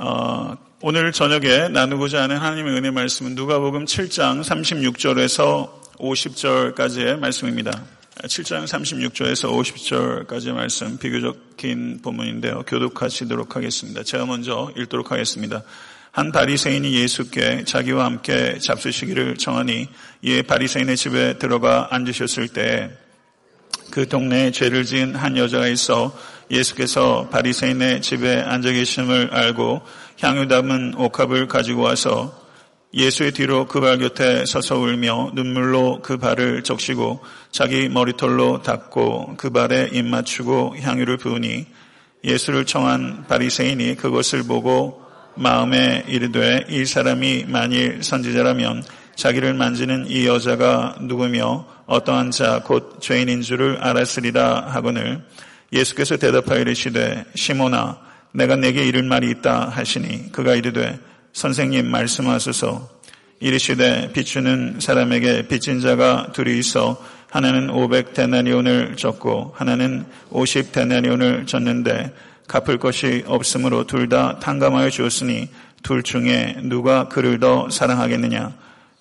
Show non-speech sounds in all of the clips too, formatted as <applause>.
어, 오늘 저녁에 나누고자 하는 하나님의 은혜 말씀은 누가복음 7장 36절에서 50절까지의 말씀입니다. 7장 36절에서 50절까지의 말씀 비교적 긴 본문인데요. 교독하시도록 하겠습니다. 제가 먼저 읽도록 하겠습니다. 한 바리새인이 예수께 자기와 함께 잡수시기를 청하니 이에 바리새인의 집에 들어가 앉으셨을 때 그 동네에 죄를 지은 한 여자가 있어 예수께서 바리새인의 집에 앉아 계심을 알고 향유 담은 옥합을 가지고 와서 예수의 뒤로 그 발 곁에 서서 울며 눈물로 그 발을 적시고 자기 머리털로 닦고 그 발에 입 맞추고 향유를 부으니 예수를 청한 바리새인이 그것을 보고 마음에 이르되 이 사람이 만일 선지자라면 자기를 만지는 이 여자가 누구며 어떠한 자 곧 죄인인 줄을 알았으리라 하거늘 예수께서 대답하여 이르시되 시모나 내가 내게 이를 말이 있다 하시니 그가 이르되 선생님 말씀하소서. 이르시되 비추는 사람에게 빚진 자가 둘이 있어 하나는 500 데나리온을 졌고 하나는 50 데나리온을 졌는데 갚을 것이 없으므로 둘 다 탕감하여 주었으니 둘 중에 누가 그를 더 사랑하겠느냐?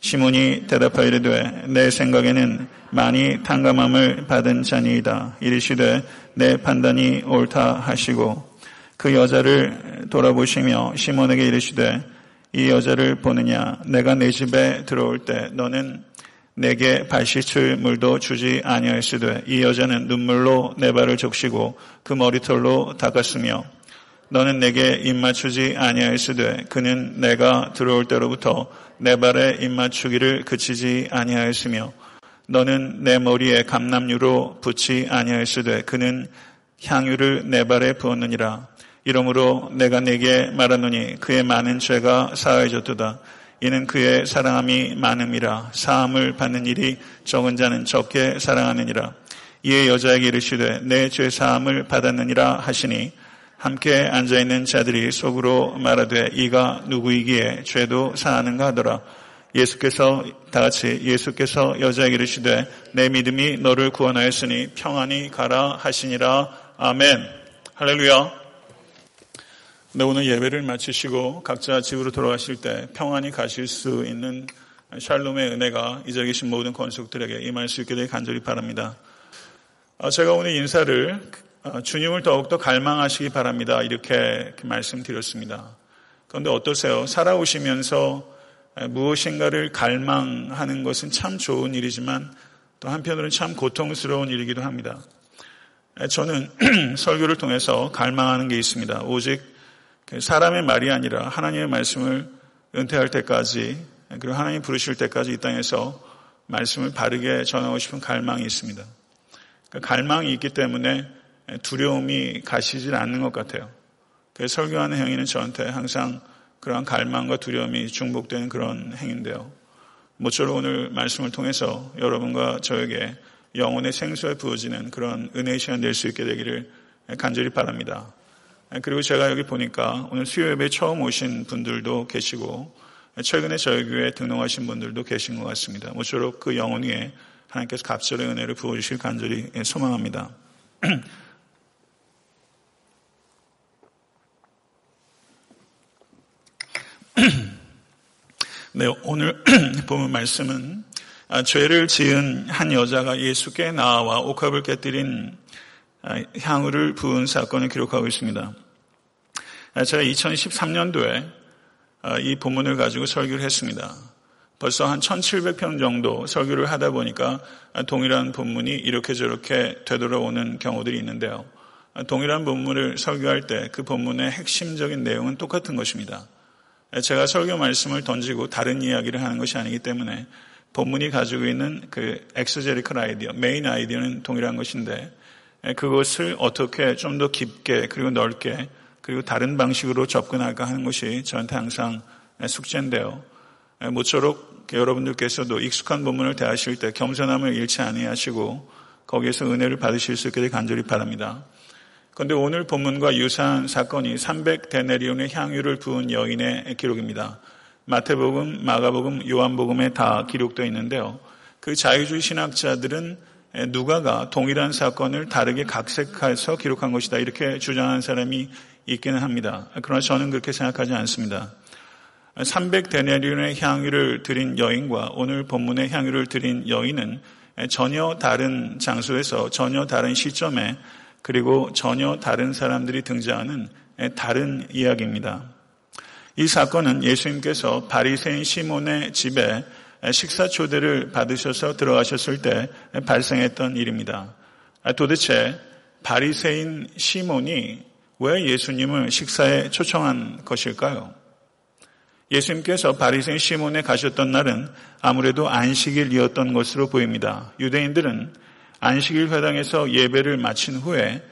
시몬이 대답하여 이르되 내 생각에는 많이 탕감함을 받은 자니이다. 이르시되 내 판단이 옳다 하시고 그 여자를 돌아보시며 시몬에게 이르시되 이 여자를 보느냐? 내가 내 집에 들어올 때 너는 내게 발 씻을 물도 주지 아니하였으되 이 여자는 눈물로 내 발을 적시고 그 머리털로 닦았으며 너는 내게 입맞추지 아니하였으되 그는 내가 들어올 때로부터 내 발에 입맞추기를 그치지 아니하였으며 너는 내 머리에 감남유로 붙지 아니하였으되 그는 향유를 내 발에 부었느니라. 이러므로 내가 내게 말하노니 그의 많은 죄가 사하여졌도다. 이는 그의 사랑함이 많음이라. 사함을 받는 일이 적은 자는 적게 사랑하느니라. 이에 여자에게 이르시되 내 죄 사함을 받았느니라 하시니 함께 앉아 있는 자들이 속으로 말하되 이가 누구이기에 죄도 사하는가 하더라. 예수께서 다 같이 예수께서 여자에게 이르시되 내 믿음이 너를 구원하였으니 평안히 가라 하시니라. 아멘. 할렐루야. 네, 오늘 예배를 마치시고 각자 집으로 돌아가실 때 평안히 가실 수 있는 샬롬의 은혜가 이 자리에 계신 모든 권속들에게 임할 수 있게 되길 간절히 바랍니다. 아, 제가 오늘 인사를 어, 주님을 더욱더 갈망하시기 바랍니다. 이렇게 말씀드렸습니다. 그런데 어떠세요? 살아오시면서 무엇인가를 갈망하는 것은 참 좋은 일이지만 또 한편으로는 참 고통스러운 일이기도 합니다. 저는 <clears throat> 설교를 통해서 갈망하는 게 있습니다. 오직 그 사람의 말이 아니라 하나님의 말씀을 은퇴할 때까지 그리고 하나님 부르실 때까지 이 땅에서 말씀을 바르게 전하고 싶은 갈망이 있습니다. 그 갈망이 있기 때문에 두려움이 가시질 않는 것 같아요. 그래서 설교하는 행위는 저한테 항상 그러한 갈망과 두려움이 중복되는 그런 행위인데요. 모쪼록 오늘 말씀을 통해서 여러분과 저에게 영혼의 생수에 부어지는 그런 은혜의 시간 될 수 있게 되기를 간절히 바랍니다. 그리고 제가 여기 보니까 오늘 수요 예배 처음 오신 분들도 계시고 최근에 저희 교회에 등록하신 분들도 계신 것 같습니다. 모쪼록 그 영혼 위에 하나님께서 갑절의 은혜를 부어주실 간절히 소망합니다. <clears throat> 네, 오늘 <clears throat> 보면 말씀은 아, 죄를 지은 한 여자가 예수께 나와 옥합을 깨뜨린 아, 향후를 부은 사건을 기록하고 있습니다. 아, 제가 2013년도에 이 본문을 가지고 설교를 했습니다. 벌써 한 1700편 정도 설교를 하다 보니까 동일한 본문이 이렇게 저렇게 되돌아오는 경우들이 있는데요. 동일한 본문을 설교할 때 그 본문의 핵심적인 내용은 똑같은 것입니다. 제가 설교 말씀을 던지고 다른 이야기를 하는 것이 아니기 때문에 본문이 가지고 있는 그 exegetical idea, main idea는 동일한 것인데 그것을 어떻게 좀 더 깊게 그리고 넓게 그리고 다른 방식으로 접근할까 하는 것이 저한테 항상 숙제인데요. 모쪼록 여러분들께서도 익숙한 본문을 대하실 때 겸손함을 잃지 아니하시고 거기에서 은혜를 받으실 수 있게 간절히 바랍니다. 그런데 오늘 본문과 유사한 사건이 300데네리온의 향유를 부은 여인의 기록입니다. 마태복음, 마가복음, 요한복음에 다 기록되어 있는데요. 그 자유주의 신학자들은 누가가 동일한 사건을 다르게 각색해서 기록한 것이다. 이렇게 주장한 사람이 있기는 합니다. 그러나 저는 그렇게 생각하지 않습니다. 300데네리온의 향유를 드린 여인과 오늘 본문의 향유를 드린 여인은 전혀 다른 장소에서 전혀 다른 시점에 그리고 전혀 다른 사람들이 등장하는 다른 이야기입니다. 이 사건은 예수님께서 바리새인 시몬의 집에 식사 초대를 받으셔서 들어가셨을 때 발생했던 일입니다. 도대체 바리새인 시몬이 왜 예수님을 식사에 초청한 것일까요? 예수님께서 바리새인 시몬에 가셨던 날은 아무래도 안식일이었던 것으로 보입니다. 유대인들은 안식일 회당에서 예배를 마친 후에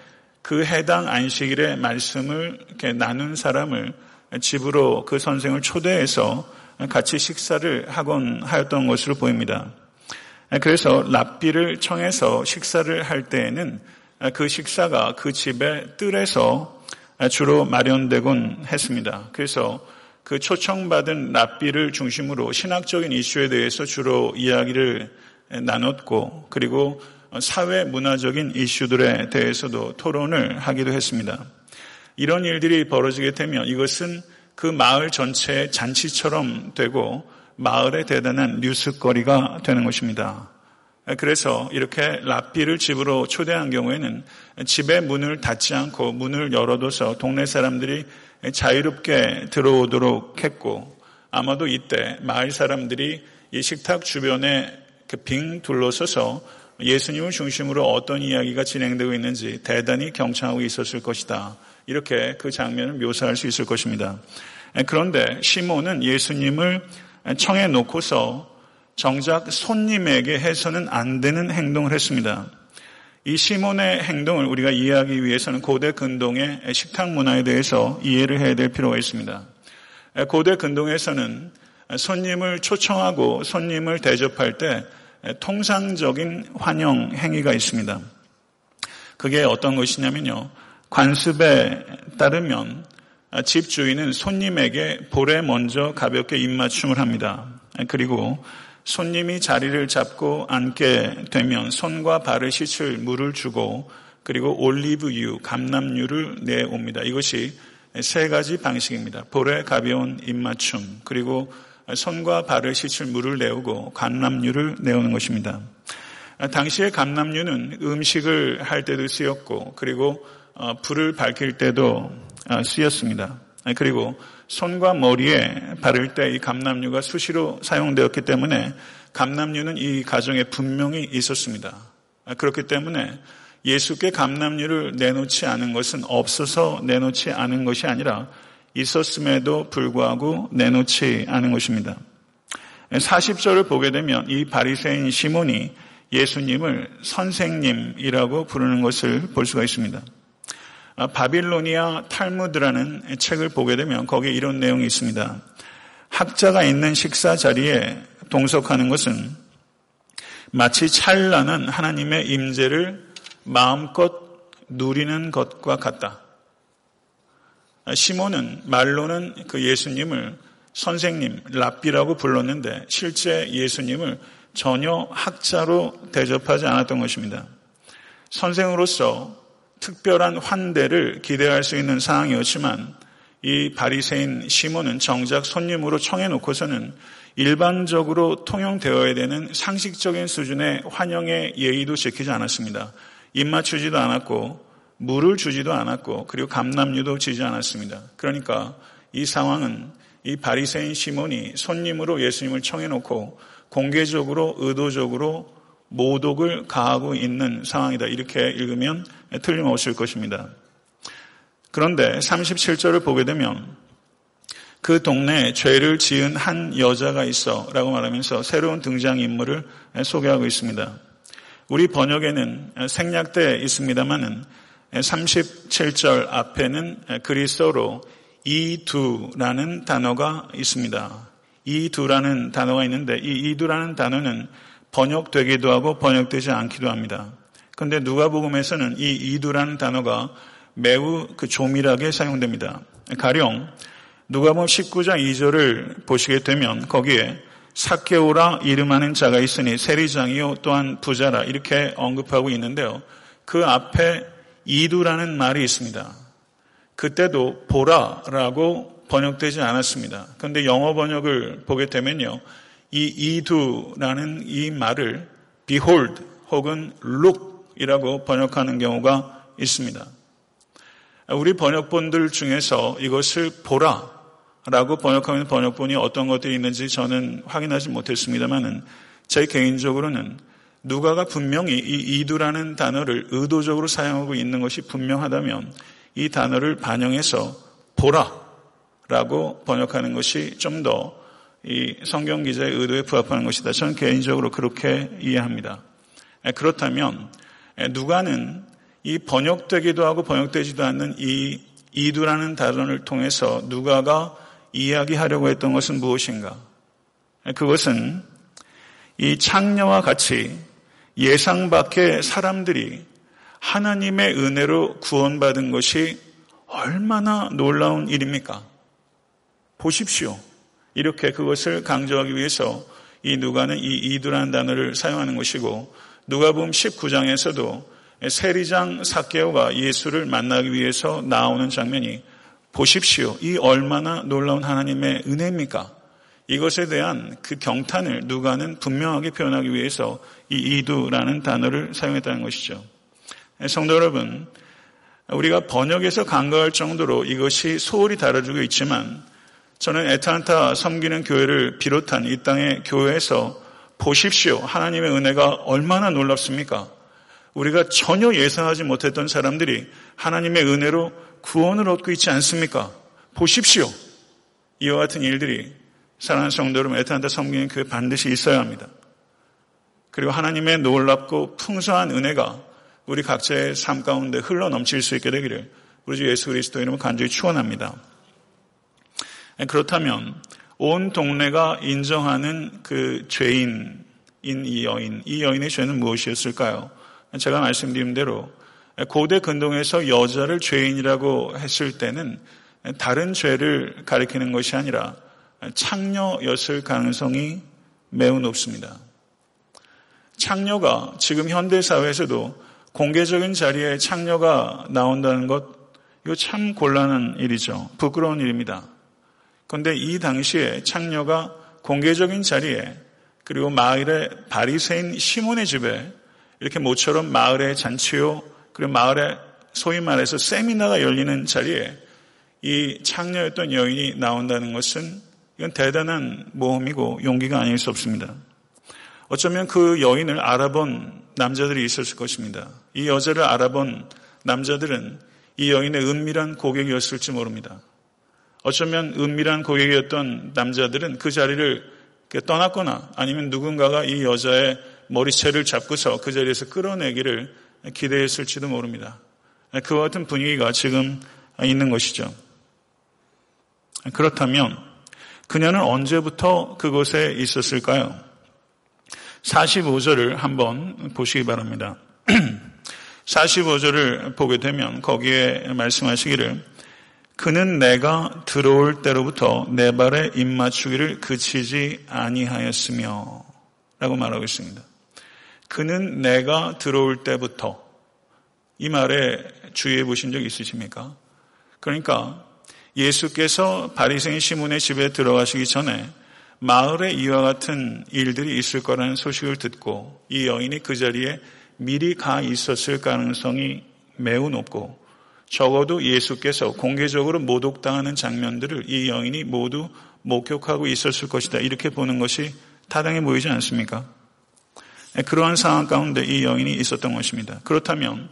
그 해당 안식일의 말씀을 이렇게 나눈 사람을 집으로 그 선생을 초대해서 같이 식사를 하곤 하였던 것으로 보입니다. 그래서 랍비를 청해서 식사를 할 때에는 그 식사가 그 집의 뜰에서 주로 마련되곤 했습니다. 그래서 그 초청받은 랍비를 중심으로 신학적인 이슈에 대해서 주로 이야기를 나눴고 그리고 사회 문화적인 이슈들에 대해서도 토론을 하기도 했습니다. 이런 일들이 벌어지게 되면 이것은 그 마을 전체의 잔치처럼 되고 마을의 대단한 뉴스거리가 되는 것입니다. 그래서 이렇게 랍비를 집으로 초대한 경우에는 집의 문을 닫지 않고 문을 열어둬서 동네 사람들이 자유롭게 들어오도록 했고 아마도 이때 마을 사람들이 이 식탁 주변에 빙 둘러서서 예수님을 중심으로 어떤 이야기가 진행되고 있는지 대단히 경청하고 있었을 것이다. 이렇게 그 장면을 묘사할 수 있을 것입니다. 그런데 시몬은 예수님을 청해 놓고서 정작 손님에게 해서는 안 되는 행동을 했습니다. 이 시몬의 행동을 우리가 이해하기 위해서는 고대 근동의 식탁 문화에 대해서 이해를 해야 될 필요가 있습니다. 고대 근동에서는 손님을 초청하고 손님을 대접할 때 통상적인 환영 행위가 있습니다. 그게 어떤 것이냐면요. 관습에 따르면 집주인은 손님에게 볼에 먼저 가볍게 입맞춤을 합니다. 그리고 손님이 자리를 잡고 앉게 되면 손과 발을 씻을 물을 주고 그리고 올리브유, 감남유를 내옵니다. 이것이 세 가지 방식입니다. 볼에 가벼운 입맞춤, 그리고 손과 발을 씻을 물을 내오고 감남유를 내오는 것입니다. 당시의 감남유는 음식을 할 때도 쓰였고, 그리고 어, 불을 밝힐 때도 어, 쓰였습니다. 그리고 손과 머리에 바를 때 이 감남유가 수시로 사용되었기 때문에 감남유는 이 가정에 분명히 있었습니다. 그렇기 때문에 예수께 감남유를 내놓지 않은 것은 없어서 내놓지 않은 것이 아니라 있었음에도 불구하고 내놓지 않은 것입니다. 40절을 보게 되면 이 바리새인 시몬이 예수님을 선생님이라고 부르는 것을 볼 수가 있습니다. 아, 바빌로니아 탈무드라는 책을 보게 되면 거기에 이런 내용이 있습니다. 학자가 있는 식사 자리에 동석하는 것은 마치 찬란한 하나님의 임재를 마음껏 누리는 것과 같다. 아, 시몬은 말로는 그 예수님을 선생님, 랍비라고 불렀는데 실제 예수님을 전혀 학자로 대접하지 않았던 것입니다. 선생으로서 특별한 환대를 기대할 수 있는 상황이었지만 이 바리새인 시몬은 정작 손님으로 청해 놓고서는 일반적으로 통용되어야 되는 상식적인 수준의 환영의 예의도 지키지 않았습니다. 입 맞추지도 않았고 물을 주지도 않았고 그리고 감남유도 지지 않았습니다. 그러니까 이 상황은 이 바리새인 시몬이 손님으로 예수님을 청해 놓고 공개적으로 의도적으로 모독을 가하고 있는 상황이다. 이렇게 읽으면 틀림없을 것입니다. 그런데 37절을 보게 되면 그 동네에 죄를 지은 한 여자가 있어 라고 말하면서 새로운 등장인물을 소개하고 있습니다. 우리 번역에는 생략돼 있습니다만은 37절 앞에는 그리스어로 이두라는 단어가 있습니다. 이두라는 단어가 있는데 이 이두라는 단어는 번역되기도 하고 번역되지 않기도 합니다. 그런데 누가복음에서는 이 이두라는 단어가 매우 그 조밀하게 사용됩니다. 가령 누가복음 19장 2절을 보시게 되면 거기에 사케오라 이름하는 자가 있으니 세리장이요 또한 부자라 이렇게 언급하고 있는데요. 그 앞에 이두라는 말이 있습니다. 그때도 보라라고 번역되지 않았습니다. 그런데 영어 번역을 보게 되면요. 이 이두라는 이 말을 behold 혹은 look이라고 번역하는 경우가 있습니다. 우리 번역본들 중에서 이것을 보라라고 번역하는 번역본이 어떤 것들이 있는지 저는 확인하지 못했습니다만은 제 개인적으로는 누가가 분명히 이 이두라는 단어를 의도적으로 사용하고 있는 것이 분명하다면 이 단어를 반영해서 보라 라고 번역하는 것이 좀 더 이 성경 기자의 의도에 부합하는 것이다. 저는 개인적으로 그렇게 이해합니다. 그렇다면 누가는 이 번역되기도 하고 번역되지도 않는 이 이두라는 단어를 통해서 누가가 이야기하려고 했던 것은 무엇인가? 그것은 이 창녀와 같이 예상 밖의 사람들이 하나님의 은혜로 구원받은 것이 얼마나 놀라운 일입니까? 보십시오. 이렇게 그것을 강조하기 위해서 이 누가는 이 이두라는 단어를 사용하는 것이고 누가복음 19장에서도 세리장 사케오가 예수를 만나기 위해서 나오는 장면이 보십시오. 이 얼마나 놀라운 하나님의 은혜입니까? 이것에 대한 그 경탄을 누가는 분명하게 표현하기 위해서 이 이두라는 단어를 사용했다는 것이죠. 성도 여러분, 우리가 번역에서 간과할 정도로 이것이 소홀히 다뤄지고 있지만 저는 에탄타 섬기는 교회를 비롯한 이 땅의 교회에서 보십시오. 하나님의 은혜가 얼마나 놀랍습니까? 우리가 전혀 예상하지 못했던 사람들이 하나님의 은혜로 구원을 얻고 있지 않습니까? 보십시오. 이와 같은 일들이 사랑하는 성도 여러분, 에탄타 섬기는 교회 반드시 있어야 합니다. 그리고 하나님의 놀랍고 풍성한 은혜가 우리 각자의 삶 가운데 흘러 넘칠 수 있게 되기를 우리 주 예수 그리스도 이름으로 간절히 축원합니다. 그렇다면 온 동네가 인정하는 그 죄인인 이 여인, 이 여인의 죄는 무엇이었을까요? 제가 말씀드린 대로 고대 근동에서 여자를 죄인이라고 했을 때는 다른 죄를 가리키는 것이 아니라 창녀였을 가능성이 매우 높습니다. 창녀가 지금 현대 사회에서도 공개적인 자리에 창녀가 나온다는 것, 이거 참 곤란한 일이죠. 부끄러운 일입니다. 그런데 이 당시에 창녀가 공개적인 자리에 그리고 마을의 바리새인 시몬의 집에 이렇게 모처럼 마을의 잔치요 그리고 마을에 소위 말해서 세미나가 열리는 자리에 이 창녀였던 여인이 나온다는 것은 이건 대단한 모험이고 용기가 아닐 수 없습니다. 어쩌면 그 여인을 알아본 남자들이 있었을 것입니다. 이 여자를 알아본 남자들은 이 여인의 은밀한 고객이었을지 모릅니다. 어쩌면 은밀한 고객이었던 남자들은 그 자리를 떠났거나 아니면 누군가가 이 여자의 머리채를 잡고서 그 자리에서 끌어내기를 기대했을지도 모릅니다. 그와 같은 분위기가 지금 있는 것이죠. 그렇다면 그녀는 언제부터 그곳에 있었을까요? 45절을 한번 보시기 바랍니다. <clears throat> 45절을 보게 되면 거기에 말씀하시기를 그는 내가 들어올 때로부터 내 발에 입 맞추기를 그치지 아니하였으며 라고 말하고 있습니다. 그는 내가 들어올 때부터 이 말에 주의해 보신 적 있으십니까? 그러니까 예수께서 바리새인 시몬의 집에 들어가시기 전에 마을에 이와 같은 일들이 있을 거라는 소식을 듣고 이 여인이 그 자리에 미리 가 있었을 가능성이 매우 높고 적어도 예수께서 공개적으로 모독당하는 장면들을 이 여인이 모두 목격하고 있었을 것이다. 이렇게 보는 것이 타당해 보이지 않습니까? 그러한 상황 가운데 이 여인이 있었던 것입니다. 그렇다면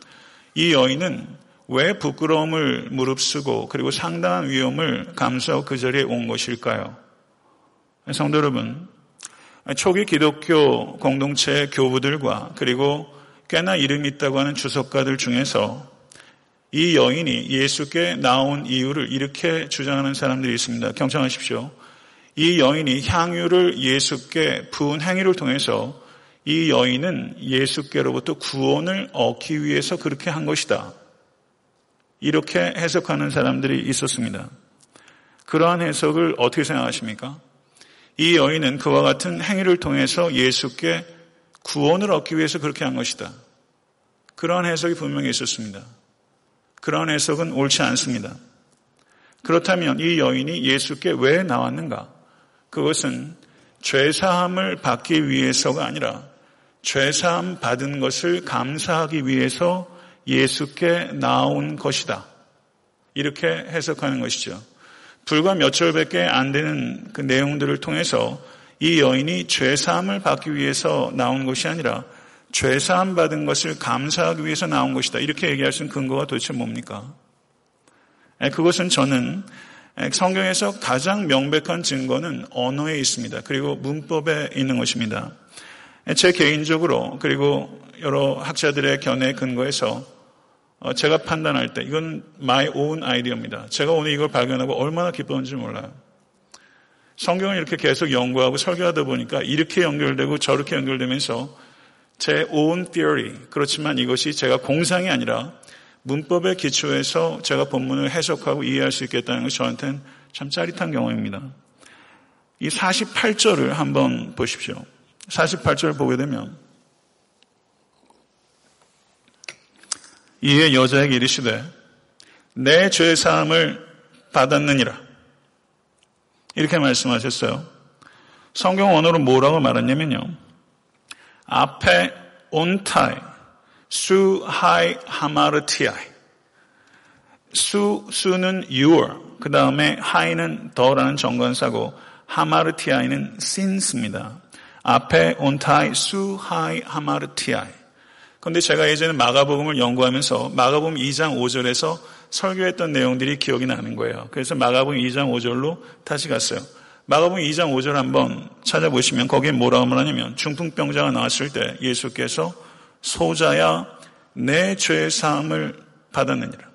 이 여인은 왜 부끄러움을 무릅쓰고 그리고 상당한 위험을 감수하고 그 자리에 온 것일까요? 성도 여러분, 초기 기독교 공동체 교부들과 그리고 꽤나 이름 있다고 하는 주석가들 중에서 이 여인이 예수께 나온 이유를 이렇게 주장하는 사람들이 있습니다. 경청하십시오. 이 여인이 향유를 예수께 부은 행위를 통해서 이 여인은 예수께로부터 구원을 얻기 위해서 그렇게 한 것이다. 이렇게 해석하는 사람들이 있었습니다. 그러한 해석을 어떻게 생각하십니까? 이 여인은 그와 같은 행위를 통해서 예수께 구원을 얻기 위해서 그렇게 한 것이다. 그러한 해석이 분명히 있었습니다. 그러한 해석은 옳지 않습니다. 그렇다면 이 여인이 예수께 왜 나왔는가? 그것은 죄사함을 받기 위해서가 아니라 죄사함 받은 것을 감사하기 위해서 예수께 나온 것이다. 이렇게 해석하는 것이죠. 불과 몇 절밖에 안 되는 그 내용들을 통해서 이 여인이 죄사함을 받기 위해서 나온 것이 아니라 죄사함 받은 것을 감사하기 위해서 나온 것이다. 이렇게 얘기할 수 있는 근거가 도대체 뭡니까? 그것은 저는 성경에서 가장 명백한 증거는 언어에 있습니다. 그리고 문법에 있는 것입니다. 제 개인적으로 그리고 여러 학자들의 견해 근거에서 어, 제가 판단할 때 이건 my own 아이디어입니다. 제가 오늘 이걸 발견하고 얼마나 기뻤는지 몰라요. 성경을 이렇게 계속 연구하고 설교하다 보니까 이렇게 연결되고 저렇게 연결되면서 제 own theory 그렇지만 이것이 제가 공상이 아니라 문법의 기초에서 제가 본문을 해석하고 이해할 수 있겠다는 것이 저한테는 참 짜릿한 경험입니다. 이 48절을 한번 보십시오. 48절을 보게 되면 이에 여자에게 이르시되 내 죄 사함을 받았느니라 이렇게 말씀하셨어요. 성경 원어로 뭐라고 말했냐면요. ἀφέωνταί σου αἱ ἁμαρτίαι σου σου는 your 그 다음에 αἱ는 the라는 정관사고 ἁμαρτίαι는 sins입니다. ἀφέωνταί σου αἱ ἁμαρτίαι 그런데 제가 예전에 마가복음을 연구하면서 마가복음 2장 5절에서 설교했던 내용들이 기억이 나는 거예요. 그래서 마가복음 2장 5절로 다시 갔어요. 마가복음 2장 5절 한번 찾아보시면 거기에 뭐라고 말하냐면 중풍병자가 나왔을 때 예수께서 소자야 내 죄의 사함을 받았느니라.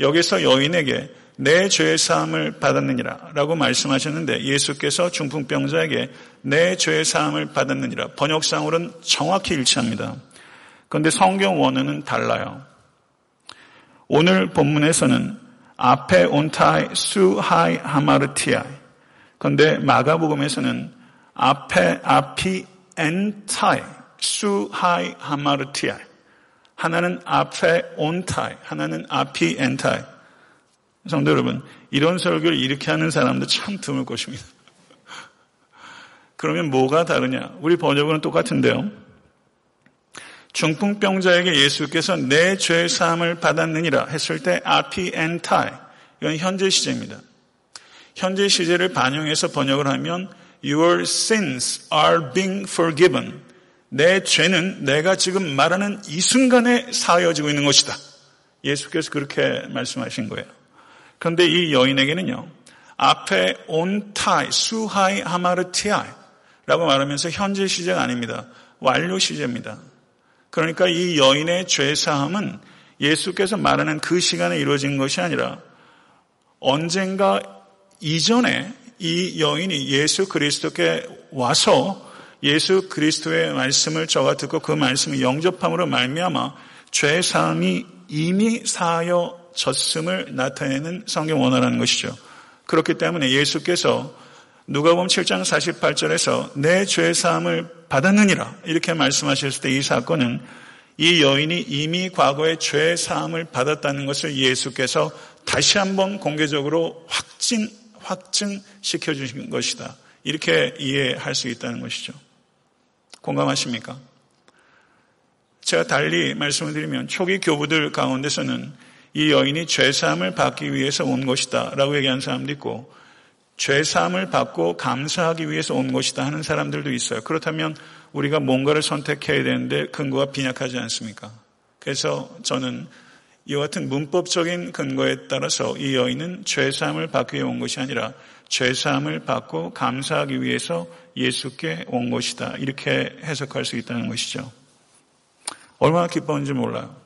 여기서 여인에게 내 죄의 사함을 받았느니라 라고 말씀하셨는데 예수께서 중풍병자에게 내 죄의 사함을 받았느니라 번역상으로는 정확히 일치합니다. 그런데 성경 원어는 달라요. 오늘 본문에서는 앞에 온타이 수하이 하마르티아이 그런데 마가복음에서는 앞에 아피 엔타이 수하이 하마르티아이 하나는 앞에 온타이 하나는 아피 엔타이 성도 여러분 이런 설교를 이렇게 하는 사람도 참 드물 것입니다. 그러면 뭐가 다르냐? 우리 번역은 똑같은데요. 중풍병자에게 예수께서 내 죄 사함을 받았느니라 했을 때 아피 엔타이 이건 현재 시제입니다. 현재 시제를 반영해서 번역을 하면 Your sins are being forgiven. 내 죄는 내가 지금 말하는 이 순간에 사여지고 있는 것이다. 예수께서 그렇게 말씀하신 거예요. 그런데 이 여인에게는요, 앞에 온타이, 수하이, 하마르티아이 라고 말하면서 현재 시제가 아닙니다. 완료 시제입니다. 그러니까 이 여인의 죄사함은 예수께서 말하는 그 시간에 이루어진 것이 아니라 언젠가 이전에 이 여인이 예수 그리스도께 와서 예수 그리스도의 말씀을 저가 듣고 그 말씀을 영접함으로 말미암아 죄 사함이 이미 사여 졌음을 나타내는 성경 원어라는 것이죠. 그렇기 때문에 예수께서 누가 보면 7장 48절에서 내 죄 사함을 받았느니라 이렇게 말씀하셨을 때 이 사건은 이 여인이 이미 과거에 죄 사함을 받았다는 것을 예수께서 다시 한번 공개적으로 확진 확증시켜 주신 것이다. 이렇게 이해할 수 있다는 것이죠. 공감하십니까? 제가 달리 말씀을 드리면 초기 교부들 가운데서는 이 여인이 죄사함을 받기 위해서 온 것이다 라고 얘기하는 사람도 있고 죄사함을 받고 감사하기 위해서 온 것이다 하는 사람들도 있어요. 그렇다면 우리가 뭔가를 선택해야 되는데 근거가 빈약하지 않습니까? 그래서 저는 이와 같은 문법적인 근거에 따라서 이 여인은 죄사함을 받기 위해 온 것이 아니라 죄사함을 받고 감사하기 위해서 예수께 온 것이다. 이렇게 해석할 수 있다는 것이죠. 얼마나 기뻤는지 몰라요.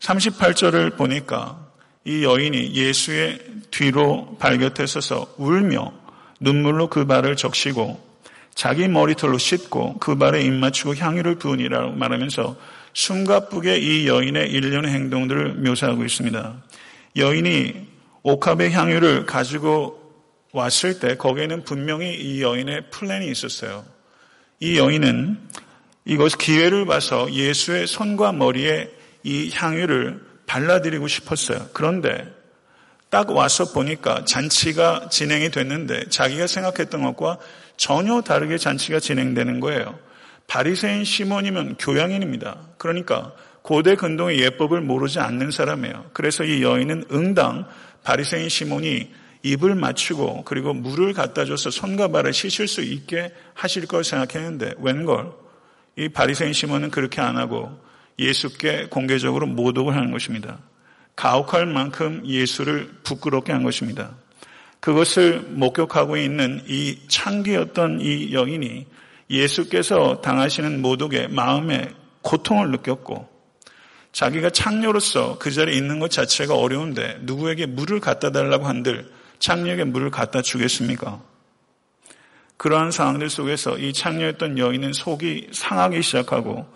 38절을 보니까 이 여인이 예수의 뒤로 발곁에 서서 울며 눈물로 그 발을 적시고 자기 머리털로 씻고 그 발에 입 맞추고 향유를 부으니라고 말하면서 숨가쁘게 이 여인의 일련의 행동들을 묘사하고 있습니다. 여인이 옥합의 향유를 가지고 왔을 때 거기에는 분명히 이 여인의 플랜이 있었어요. 이 여인은 이것 기회를 봐서 예수의 손과 머리에 이 향유를 발라드리고 싶었어요. 그런데 딱 와서 보니까 잔치가 진행이 됐는데 자기가 생각했던 것과 전혀 다르게 잔치가 진행되는 거예요. 바리새인 시몬이면 교양인입니다. 그러니까 고대 근동의 예법을 모르지 않는 사람이에요. 그래서 이 여인은 응당 바리새인 시몬이 입을 맞추고 그리고 물을 갖다 줘서 손과 발을 씻을 수 있게 하실 걸 생각했는데 웬걸 이 바리새인 시몬은 그렇게 안 하고 예수께 공개적으로 모독을 하는 것입니다. 가혹할 만큼 예수를 부끄럽게 한 것입니다. 그것을 목격하고 있는 이 창기였던 이 여인이 예수께서 당하시는 모독에 마음에 고통을 느꼈고 자기가 창녀로서 그 자리에 있는 것 자체가 어려운데 누구에게 물을 갖다 달라고 한들 창녀에게 물을 갖다 주겠습니까? 그러한 상황들 속에서 이 창녀였던 여인은 속이 상하기 시작하고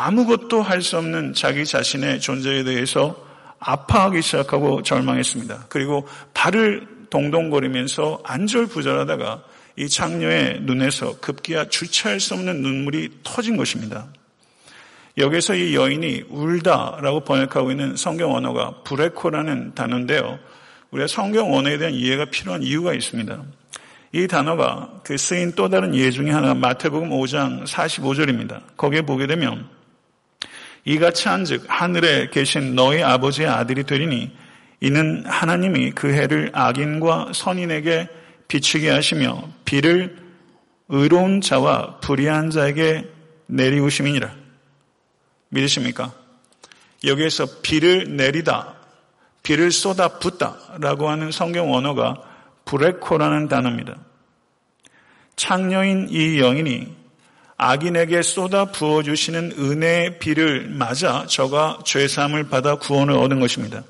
아무것도 할 수 없는 자기 자신의 존재에 대해서 아파하기 시작하고 절망했습니다. 그리고 발을 동동거리면서 안절부절하다가 이 창녀의 눈에서 급기야 주체할 수 없는 눈물이 터진 것입니다. 여기서 이 여인이 울다라고 번역하고 있는 성경 언어가 브레코라는 단어인데요. 우리가 성경 언어에 대한 이해가 필요한 이유가 있습니다. 이 단어가 그 쓰인 또 다른 예 중에 하나가 마태복음 5장 45절입니다. 거기에 보게 되면 이같이 한즉 하늘에 계신 너희 아버지의 아들이 되리니 이는 하나님이 그 해를 악인과 선인에게 비추게 하시며 비를 의로운 자와 불의한 자에게 내리우심이니라. 믿으십니까? 여기에서 비를 내리다, 비를 쏟아 붓다라고 하는 성경 언어가 브레코라는 단어입니다. 창녀인 이 여인이 악인에게 쏟아 부어주시는 은혜의 비를 맞아 저가 죄사함을 받아 구원을 얻은 것입니다.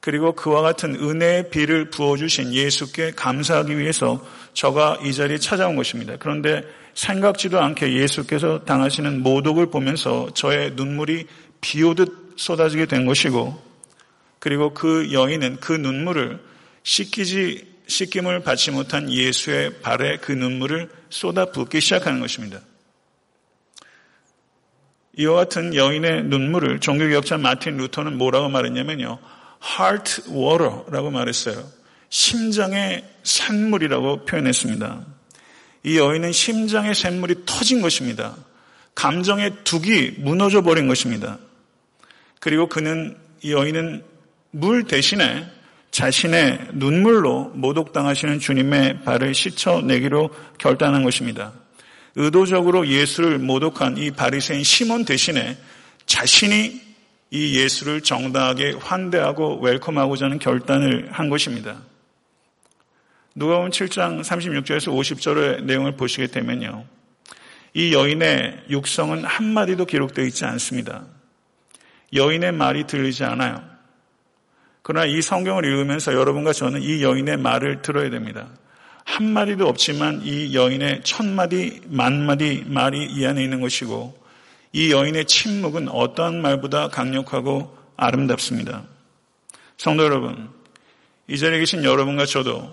그리고 그와 같은 은혜의 비를 부어주신 예수께 감사하기 위해서 저가 이 자리에 찾아온 것입니다. 그런데 생각지도 않게 예수께서 당하시는 모독을 보면서 저의 눈물이 비 오듯 쏟아지게 된 것이고 그리고 그 여인은 그 눈물을 씻기지 씻김을 받지 못한 예수의 발에 그 눈물을 쏟아 붓기 시작하는 것입니다. 이와 같은 여인의 눈물을 종교개혁자 마틴 루터는 뭐라고 말했냐면요. heart water라고 말했어요. 심장의 샘물이라고 표현했습니다. 이 여인은 심장의 샘물이 터진 것입니다. 감정의 둑이 무너져 버린 것입니다. 그리고 그는 이 여인은 물 대신에 자신의 눈물로 모독당하시는 주님의 발을 씻어내기로 결단한 것입니다. 의도적으로 예수를 모독한 이 바리새인 시몬 대신에 자신이 이 예수를 정당하게 환대하고 웰컴하고자 하는 결단을 한 것입니다. 누가복음 7장 36절에서 50절의 내용을 보시게 되면요. 이 여인의 육성은 한마디도 기록되어 있지 않습니다. 여인의 말이 들리지 않아요. 그러나 이 성경을 읽으면서 여러분과 저는 이 여인의 말을 들어야 됩니다. 한 마디도 없지만 이 여인의 천 마디, 만 마디 말이 이 안에 있는 것이고 이 여인의 침묵은 어떠한 말보다 강력하고 아름답습니다. 성도 여러분, 이 자리에 계신 여러분과 저도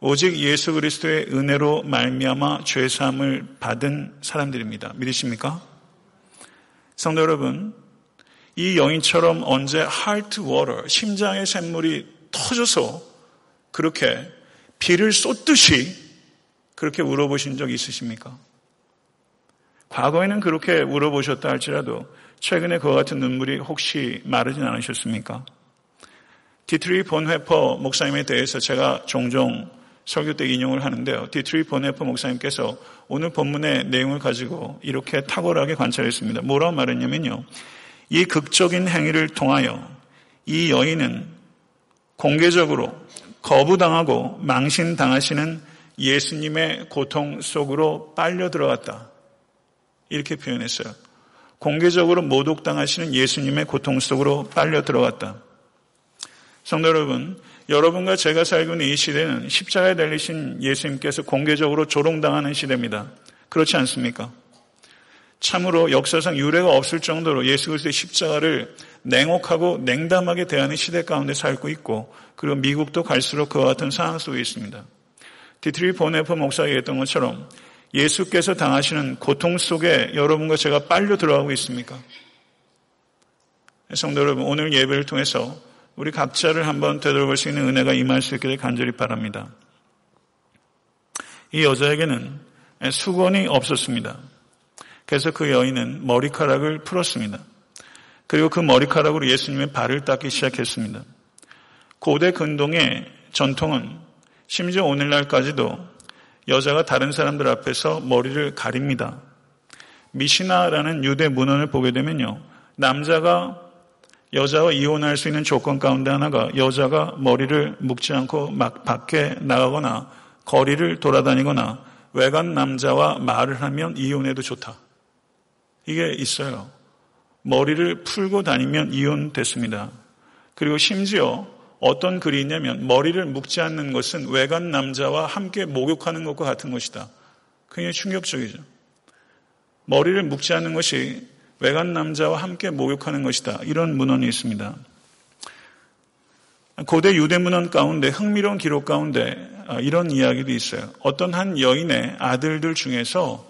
오직 예수 그리스도의 은혜로 말미암아 죄 사함을 받은 사람들입니다. 믿으십니까? 성도 여러분, 이 여인처럼 언제 하트 워터, 심장의 샘물이 터져서 그렇게 비를 쏟듯이 그렇게 울어보신 적 있으십니까? 과거에는 그렇게 울어보셨다 할지라도 최근에 그와 같은 눈물이 혹시 마르진 않으셨습니까? 디트리 본회퍼 목사님에 대해서 제가 종종 설교 때 인용을 하는데요. 디트리 본회퍼 목사님께서 오늘 본문의 내용을 가지고 이렇게 탁월하게 관찰했습니다. 뭐라고 말했냐면요. 이 극적인 행위를 통하여 이 여인은 공개적으로 거부당하고 망신당하시는 예수님의 고통 속으로 빨려 들어갔다. 이렇게 표현했어요. 공개적으로 모독당하시는 예수님의 고통 속으로 빨려 들어갔다. 성도 여러분, 여러분과 제가 살고 있는 이 시대는 십자가에 달리신 예수님께서 공개적으로 조롱당하는 시대입니다. 그렇지 않습니까? 참으로 역사상 유례가 없을 정도로 예수 그리스도의 십자가를 냉혹하고 냉담하게 대하는 시대 가운데 살고 있고 그리고 미국도 갈수록 그와 같은 상황 속에 있습니다. 디트리 본회퍼 목사가 얘기했던 것처럼 예수께서 당하시는 고통 속에 여러분과 제가 빨려 들어가고 있습니까? 성도 여러분, 오늘 예배를 통해서 우리 각자를 한번 되돌아볼 수 있는 은혜가 임할 수 있기를 간절히 바랍니다. 이 여자에게는 수건이 없었습니다. 그래서 그 여인은 머리카락을 풀었습니다. 그리고 그 머리카락으로 예수님의 발을 닦기 시작했습니다. 고대 근동의 전통은 심지어 오늘날까지도 여자가 다른 사람들 앞에서 머리를 가립니다. 미시나라는 유대 문헌을 보게 되면요. 남자가 여자와 이혼할 수 있는 조건 가운데 하나가 여자가 머리를 묶지 않고 막 밖에 나가거나 거리를 돌아다니거나 외간 남자와 말을 하면 이혼해도 좋다. 이게 있어요. 머리를 풀고 다니면 이혼됐습니다. 그리고 심지어 어떤 글이 있냐면 머리를 묶지 않는 것은 외간 남자와 함께 목욕하는 것과 같은 것이다. 굉장히 충격적이죠. 머리를 묶지 않는 것이 외간 남자와 함께 목욕하는 것이다. 이런 문헌이 있습니다. 고대 유대 문헌 가운데 흥미로운 기록 가운데 아, 이런 이야기도 있어요. 어떤 한 여인의 아들들 중에서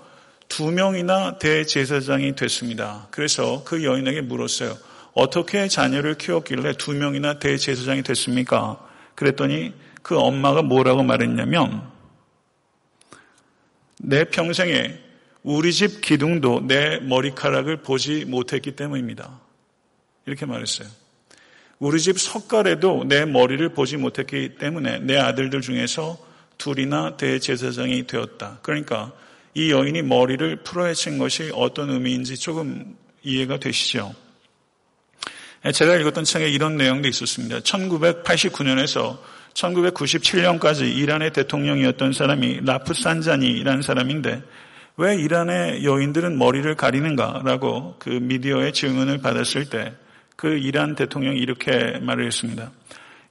두 명이나 대제사장이 됐습니다. 그래서 그 여인에게 물었어요. 어떻게 자녀를 키웠길래 두 명이나 대제사장이 됐습니까? 그랬더니 그 엄마가 뭐라고 말했냐면 내 평생에 우리 집 기둥도 내 머리카락을 보지 못했기 때문입니다. 이렇게 말했어요. 우리 집 석가래도 내 머리를 보지 못했기 때문에 내 아들들 중에서 둘이나 대제사장이 되었다. 그러니까 이 여인이 머리를 풀어헤친 것이 어떤 의미인지 조금 이해가 되시죠? 제가 읽었던 책에 이런 내용도 있었습니다. 1989년에서 1997년까지 이란의 대통령이었던 사람이 라프산자니라는 사람인데 왜 이란의 여인들은 머리를 가리는가라고 그 미디어의 증언을 받았을 때 그 이란 대통령이 이렇게 말을 했습니다.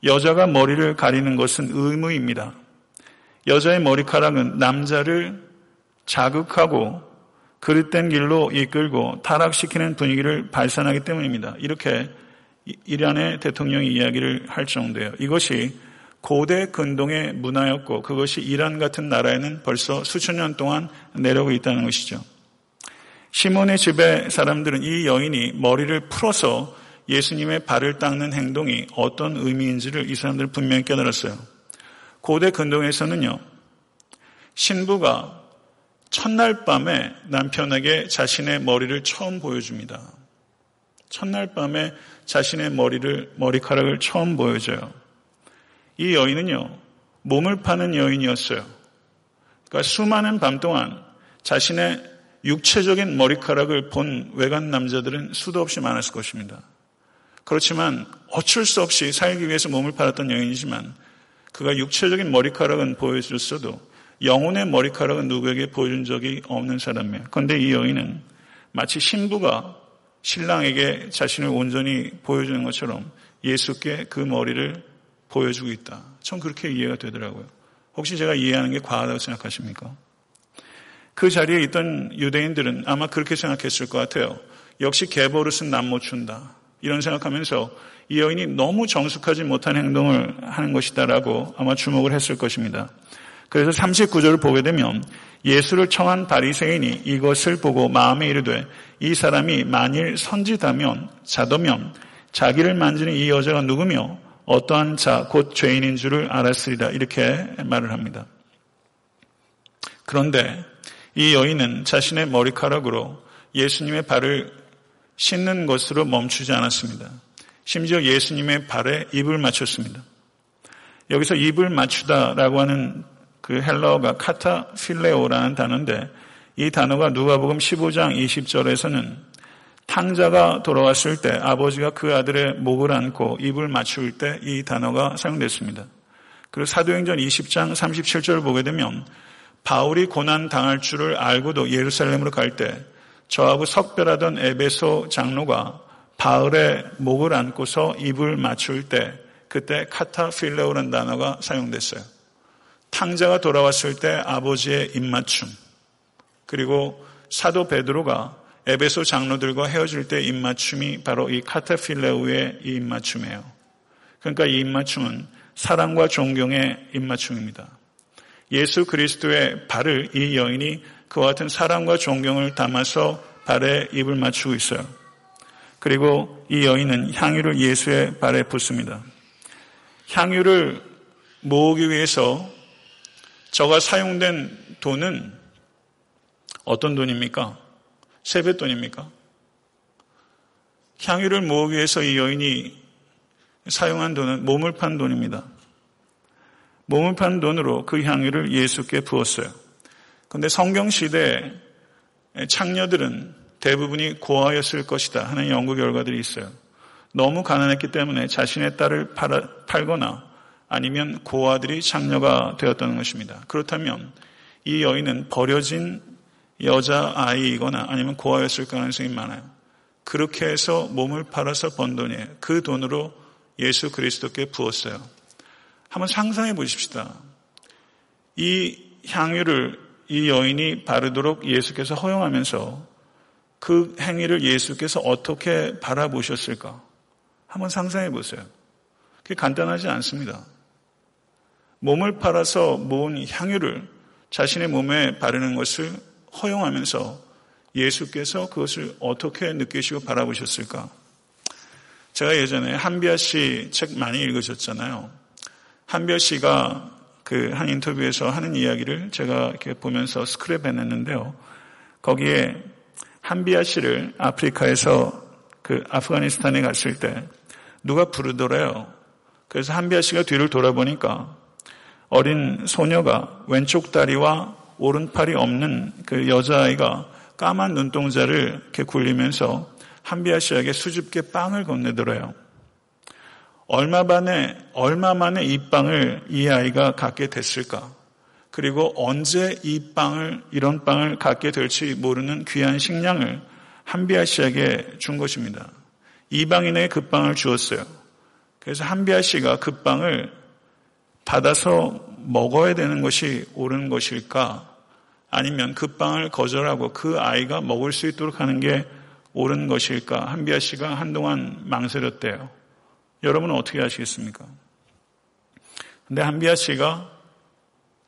여자가 머리를 가리는 것은 의무입니다. 여자의 머리카락은 남자를 자극하고 그릇된 길로 이끌고 타락시키는 분위기를 발산하기 때문입니다. 이렇게 이란의 대통령이 이야기를 할 정도예요. 이것이 고대 근동의 문화였고 그것이 이란 같은 나라에는 벌써 수천 년 동안 내려오고 있다는 것이죠. 시몬의 집의 사람들은 이 여인이 머리를 풀어서 예수님의 발을 닦는 행동이 어떤 의미인지를 이 사람들은 분명히 깨달았어요. 고대 근동에서는요, 신부가 첫날 밤에 남편에게 자신의 머리를 처음 보여줍니다. 첫날 밤에 자신의 머리를, 머리카락을 처음 보여줘요. 이 여인은요, 몸을 파는 여인이었어요. 그러니까 수많은 밤 동안 자신의 육체적인 머리카락을 본 외간 남자들은 수도 없이 많았을 것입니다. 그렇지만 어쩔 수 없이 살기 위해서 몸을 팔았던 여인이지만 그가 육체적인 머리카락은 보여줬어도 영혼의 머리카락은 누구에게 보여준 적이 없는 사람이에요. 그런데 이 여인은 마치 신부가 신랑에게 자신을 온전히 보여주는 것처럼 예수께 그 머리를 보여주고 있다. 전 그렇게 이해가 되더라고요. 혹시 제가 이해하는 게 과하다고 생각하십니까? 그 자리에 있던 유대인들은 아마 그렇게 생각했을 것 같아요. 역시 개버릇은 남못 춘다. 이런 생각하면서 이 여인이 너무 정숙하지 못한 행동을 하는 것이다라고 아마 주목을 했을 것입니다. 그래서 39절을 보게 되면 예수를 청한 바리새인이 이것을 보고 마음에 이르되 이 사람이 만일 선지다면 자도면 자기를 만지는 이 여자가 누구며 어떠한 자, 곧 죄인인 줄을 알았으리라. 이렇게 말을 합니다. 그런데 이 여인은 자신의 머리카락으로 예수님의 발을 씻는 것으로 멈추지 않았습니다. 심지어 예수님의 발에 입을 맞췄습니다. 여기서 입을 맞추다라고 하는 그 헬라어가 카타 필레오라는 단어인데 이 단어가 누가복음 15장 20절에서는 탕자가 돌아왔을 때 아버지가 그 아들의 목을 안고 입을 맞출 때 이 단어가 사용됐습니다. 그리고 사도행전 20장 37절을 보게 되면 바울이 고난 당할 줄을 알고도 예루살렘으로 갈 때 저하고 석별하던 에베소 장로가 바울의 목을 안고서 입을 맞출 때 그때 카타필레오라는 단어가 사용됐어요. 탕자가 돌아왔을 때 아버지의 입맞춤 그리고 사도 베드로가 에베소 장로들과 헤어질 때 입맞춤이 바로 이 카타필레우의 이 입맞춤이에요. 그러니까 이 입맞춤은 사랑과 존경의 입맞춤입니다. 예수 그리스도의 발을 이 여인이 그와 같은 사랑과 존경을 담아서 발에 입을 맞추고 있어요. 그리고 이 여인은 향유를 예수의 발에 붓습니다. 향유를 모으기 위해서 저가 사용된 돈은 어떤 돈입니까? 세뱃돈입니까? 향유를 모으기 위해서 이 여인이 사용한 돈은 몸을 판 돈입니다. 몸을 판 돈으로 그 향유를 예수께 부었어요. 그런데 성경 시대 창녀들은 대부분이 고아였을 것이다 하는 연구 결과들이 있어요. 너무 가난했기 때문에 자신의 딸을 팔거나 아니면 고아들이 장녀가 되었다는 것입니다. 그렇다면 이 여인은 버려진 여자 아이이거나 아니면 고아였을 가능성이 많아요. 그렇게 해서 몸을 팔아서 번 돈이에요. 그 돈으로 예수 그리스도께 부었어요. 한번 상상해 보십시다. 이 향유를 이 여인이 바르도록 예수께서 허용하면서 그 행위를 예수께서 어떻게 바라보셨을까? 한번 상상해 보세요. 그게 간단하지 않습니다. 몸을 팔아서 모은 향유를 자신의 몸에 바르는 것을 허용하면서 예수께서 그것을 어떻게 느끼시고 바라보셨을까? 제가 예전에 한비아 씨 책 많이 읽으셨잖아요. 한비아 씨가 그 한 인터뷰에서 하는 이야기를 제가 이렇게 보면서 스크랩 해냈는데요. 거기에 한비아 씨를 아프리카에서 그 아프가니스탄에 갔을 때 누가 부르더래요. 그래서 한비아 씨가 뒤를 돌아보니까 어린 소녀가 왼쪽 다리와 오른팔이 없는 그 여자아이가 까만 눈동자를 이렇게 굴리면서 한비아 씨에게 수줍게 빵을 건네더래요. 얼마 만에, 얼마 만에 이 빵을 이 아이가 갖게 됐을까? 그리고 언제 이 빵을, 이런 빵을 갖게 될지 모르는 귀한 식량을 한비아 씨에게 준 것입니다. 이방인에게 그 빵을 주었어요. 그래서 한비아 씨가 그 빵을 받아서 먹어야 되는 것이 옳은 것일까? 아니면 그 빵을 거절하고 그 아이가 먹을 수 있도록 하는 게 옳은 것일까? 한비아 씨가 한동안 망설였대요. 여러분은 어떻게 하시겠습니까? 근데 한비아 씨가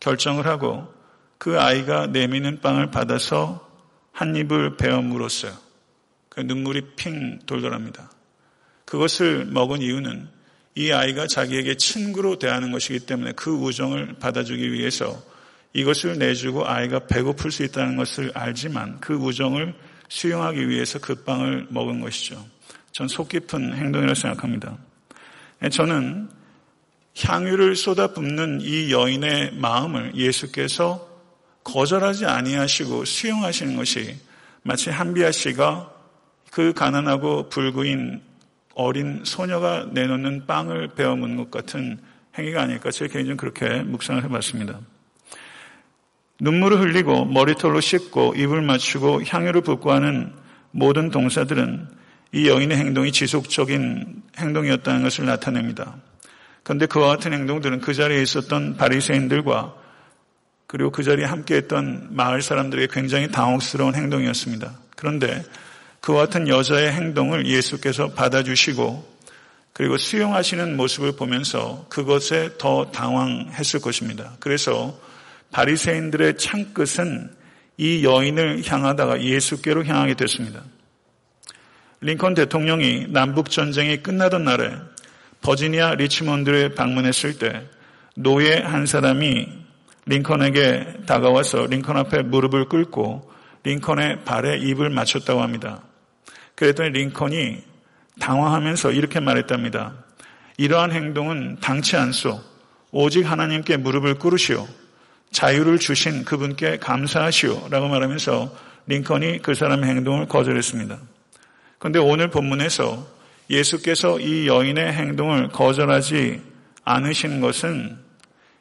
결정을 하고 그 아이가 내미는 빵을 받아서 한 입을 베어 물었어요. 그 눈물이 핑 돌더랍니다. 그것을 먹은 이유는 이 아이가 자기에게 친구로 대하는 것이기 때문에 그 우정을 받아주기 위해서 이것을 내주고 아이가 배고플 수 있다는 것을 알지만 그 우정을 수용하기 위해서 그 빵을 먹은 것이죠. 전 속 깊은 행동이라고 생각합니다. 저는 향유를 쏟아붓는 이 여인의 마음을 예수께서 거절하지 아니하시고 수용하시는 것이 마치 한비아 씨가 그 가난하고 불구인 어린 소녀가 내놓는 빵을 베어문 것 같은 행위가 아닐까 제 개인적으로 그렇게 묵상을 해봤습니다. 눈물을 흘리고 머리털로 씻고 입을 맞추고 향유를 붓고 하는 모든 동사들은 이 여인의 행동이 지속적인 행동이었다는 것을 나타냅니다. 그런데 그와 같은 행동들은 그 자리에 있었던 바리새인들과 그리고 그 자리에 함께했던 마을 사람들에게 굉장히 당혹스러운 행동이었습니다. 그런데 그와 같은 여자의 행동을 예수께서 받아주시고 그리고 수용하시는 모습을 보면서 그것에 더 당황했을 것입니다. 그래서 바리새인들의 창끝은 이 여인을 향하다가 예수께로 향하게 됐습니다. 링컨 대통령이 남북 전쟁이 끝나던 날에 버지니아 리치몬드를 방문했을 때 노예 한 사람이 링컨에게 다가와서 링컨 앞에 무릎을 꿇고 링컨의 발에 입을 맞췄다고 합니다. 그랬더니 링컨이 당황하면서 이렇게 말했답니다. 이러한 행동은 당치 않소. 오직 하나님께 무릎을 꿇으시오. 자유를 주신 그분께 감사하시오. 라고 말하면서 링컨이 그 사람의 행동을 거절했습니다. 그런데 오늘 본문에서 예수께서 이 여인의 행동을 거절하지 않으신 것은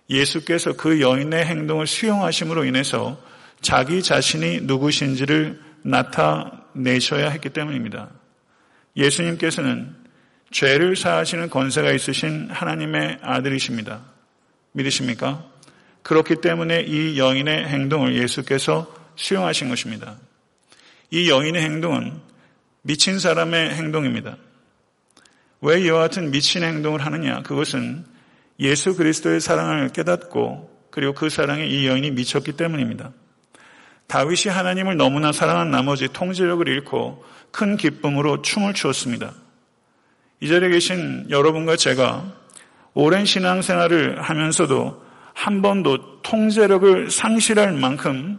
예수께서 그 여인의 행동을 수용하심으로 인해서 자기 자신이 누구신지를 나타 내셔야 했기 때문입니다. 예수님께서는 죄를 사하시는 권세가 있으신 하나님의 아들이십니다. 믿으십니까? 그렇기 때문에 이 여인의 행동을 예수께서 수용하신 것입니다. 이 여인의 행동은 미친 사람의 행동입니다. 왜 이와 같은 미친 행동을 하느냐? 그것은 예수 그리스도의 사랑을 깨닫고 그리고 그 사랑에 이 여인이 미쳤기 때문입니다. 다윗이 하나님을 너무나 사랑한 나머지 통제력을 잃고 큰 기쁨으로 춤을 추었습니다. 이 자리에 계신 여러분과 제가 오랜 신앙생활을 하면서도 한 번도 통제력을 상실할 만큼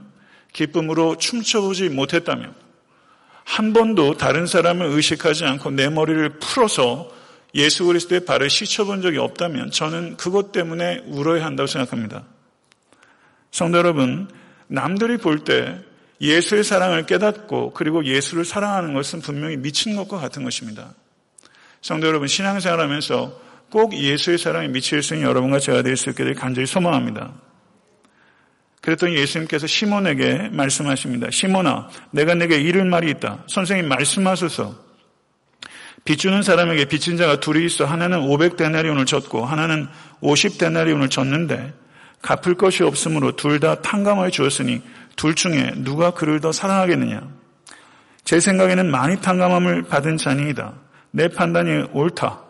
기쁨으로 춤춰보지 못했다면 한 번도 다른 사람을 의식하지 않고 내 머리를 풀어서 예수 그리스도의 발을 씻어본 적이 없다면 저는 그것 때문에 울어야 한다고 생각합니다. 성도 여러분, 남들이 볼 때 예수의 사랑을 깨닫고 그리고 예수를 사랑하는 것은 분명히 미친 것과 같은 것입니다. 성도 여러분, 신앙생활 하면서 꼭 예수의 사랑에 미칠 수 있는 여러분과 제가 될 수 있기를 간절히 소망합니다. 그랬더니 예수님께서 시몬에게 말씀하십니다. 시몬아, 내가 내게 이를 말이 있다. 선생님 말씀하소서. 빚주는 사람에게 빚진 자가 둘이 있어 하나는 500데나리온을 졌고 하나는 50데나리온을 졌는데 갚을 것이 없으므로 둘 다 탕감하여 주었으니 둘 중에 누가 그를 더 사랑하겠느냐? 제 생각에는 많이 탕감함을 받은 자니이다. 내 판단이 옳다.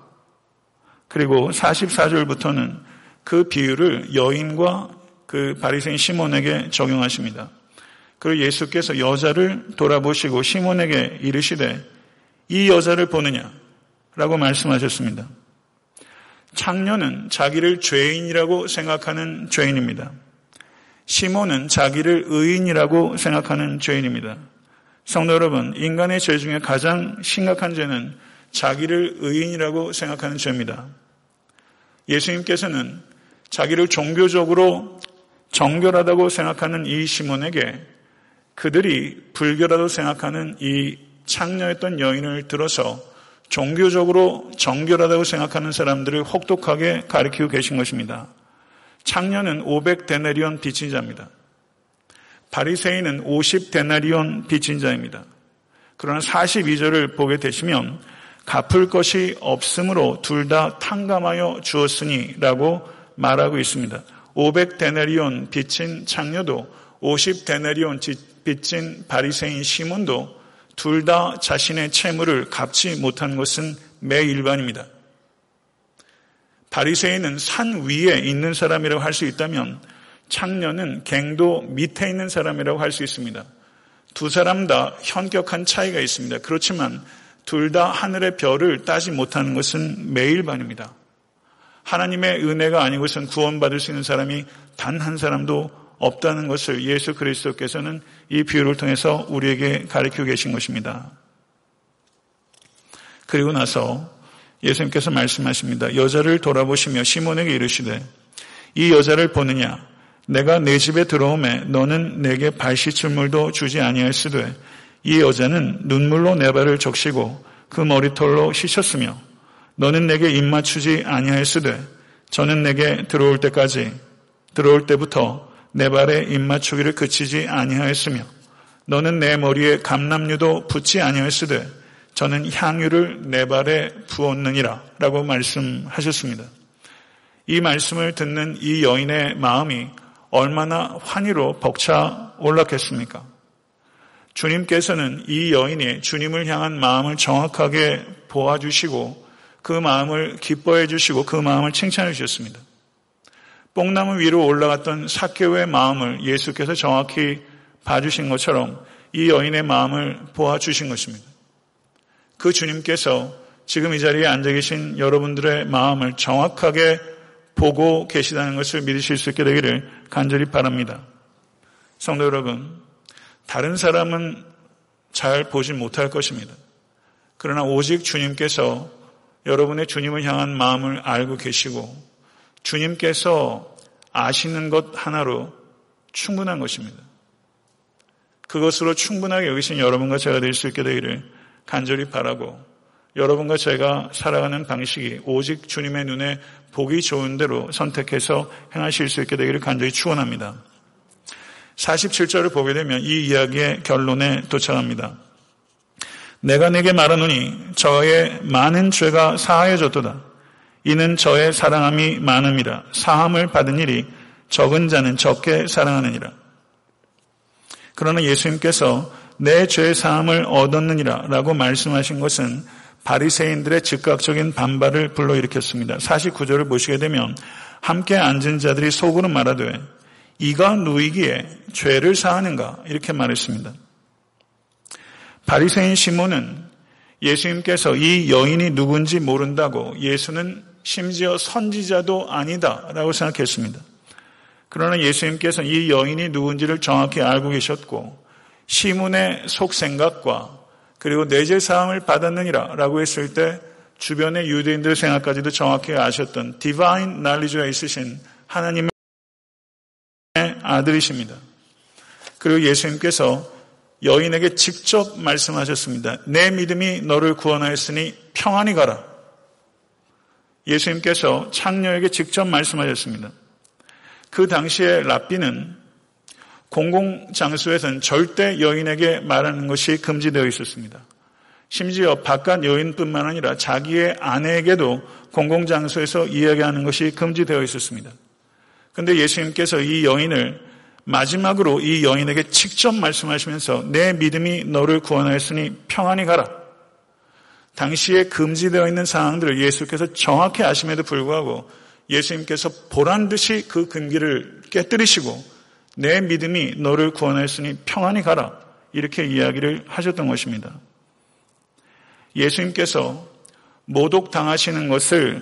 그리고 44절부터는 그 비유를 여인과 그 바리새인 시몬에게 적용하십니다. 그리고 예수께서 여자를 돌아보시고 시몬에게 이르시되 이 여자를 보느냐? 라고 말씀하셨습니다. 창녀는 자기를 죄인이라고 생각하는 죄인입니다. 시몬은 자기를 의인이라고 생각하는 죄인입니다. 성도 여러분, 인간의 죄 중에 가장 심각한 죄는 자기를 의인이라고 생각하는 죄입니다. 예수님께서는 자기를 종교적으로 정결하다고 생각하는 이 시몬에게 그들이 불결하다고 생각하는 이 창녀였던 여인을 들어서 종교적으로 정결하다고 생각하는 사람들을 혹독하게 가리키고 계신 것입니다. 창녀는 500데나리온 빚진 자입니다. 바리새인은 50데나리온 빚진 자입니다. 그러나 42절을 보게 되시면 갚을 것이 없으므로 둘 다 탕감하여 주었으니라고 말하고 있습니다. 500데나리온 빚진 창녀도 50데나리온 빚진 바리새인 시몬도 둘 다 자신의 채무를 갚지 못한 것은 매일반입니다. 바리새인은 산 위에 있는 사람이라고 할 수 있다면 창녀는 갱도 밑에 있는 사람이라고 할 수 있습니다. 두 사람 다 현격한 차이가 있습니다. 그렇지만 둘 다 하늘의 별을 따지 못하는 것은 매일반입니다. 하나님의 은혜가 아니고선 구원받을 수 있는 사람이 단 한 사람도 없다는 것을 예수 그리스도께서는 이 비유를 통해서 우리에게 가르치고 계신 것입니다. 그리고 나서 예수님께서 말씀하십니다. 여자를 돌아보시며 시몬에게 이르시되 이 여자를 보느냐 내가 내 집에 들어오매 너는 내게 발 씻을 물도 주지 아니하였으되 이 여자는 눈물로 내 발을 적시고 그 머리털로 씻었으며 너는 내게 입 맞추지 아니하였으되 저는 내게 들어올 때까지 들어올 때부터 내 발에 입 맞추기를 그치지 아니하였으며 너는 내 머리에 감남류도 붙지 아니하였으되 저는 향유를 내 발에 부었느니라 라고 말씀하셨습니다. 이 말씀을 듣는 이 여인의 마음이 얼마나 환희로 벅차 올랐겠습니까? 주님께서는 이 여인의 주님을 향한 마음을 정확하게 보아주시고 그 마음을 기뻐해 주시고 그 마음을 칭찬해 주셨습니다. 뽕나무 위로 올라갔던 사케오의 마음을 예수께서 정확히 봐주신 것처럼 이 여인의 마음을 보아주신 것입니다. 그 주님께서 지금 이 자리에 앉아 계신 여러분들의 마음을 정확하게 보고 계시다는 것을 믿으실 수 있게 되기를 간절히 바랍니다. 성도 여러분, 다른 사람은 잘 보지 못할 것입니다. 그러나 오직 주님께서 여러분의 주님을 향한 마음을 알고 계시고 주님께서 아시는 것 하나로 충분한 것입니다. 그것으로 충분하게 여기신 여러분과 제가 될 수 있게 되기를 간절히 바라고 여러분과 제가 살아가는 방식이 오직 주님의 눈에 보기 좋은 대로 선택해서 행하실 수 있게 되기를 간절히 축원합니다. 47절을 보게 되면 이 이야기의 결론에 도착합니다. 내가 내게 말하노니 저의 많은 죄가 사하여졌도다. 이는 저의 사랑함이 많음이라. 사함을 받은 일이 적은 자는 적게 사랑하느니라. 그러나 예수님께서 내 죄의 사함을 얻었느니라 라고 말씀하신 것은 바리새인들의 즉각적인 반발을 불러일으켰습니다. 49절을 보시게 되면 함께 앉은 자들이 속으로 말하되 이가 누이기에 죄를 사하는가 이렇게 말했습니다. 바리새인 시몬은 예수님께서 이 여인이 누군지 모른다고 예수는 심지어 선지자도 아니다라고 생각했습니다. 그러나 예수님께서 이 여인이 누군지를 정확히 알고 계셨고 시몬의 속생각과 그리고 내재 사함을 받았느니라 라고 했을 때 주변의 유대인들 생각까지도 정확히 아셨던 디바인 날리주가 있으신 하나님의 아들이십니다. 그리고 예수님께서 여인에게 직접 말씀하셨습니다. 내 믿음이 너를 구원하였으니 평안히 가라. 예수님께서 창녀에게 직접 말씀하셨습니다. 그 당시에 랍비는 공공장소에서는 절대 여인에게 말하는 것이 금지되어 있었습니다. 심지어 바깥 여인뿐만 아니라 자기의 아내에게도 공공장소에서 이야기하는 것이 금지되어 있었습니다. 그런데 예수님께서 이 여인을 마지막으로 이 여인에게 직접 말씀하시면서 내 믿음이 너를 구원하였으니 평안히 가라. 당시에 금지되어 있는 상황들을 예수께서 정확히 아심에도 불구하고 예수님께서 보란 듯이 그 금기를 깨뜨리시고 내 믿음이 너를 구원하였으니 평안히 가라. 이렇게 이야기를 하셨던 것입니다. 예수님께서 모독 당하시는 것을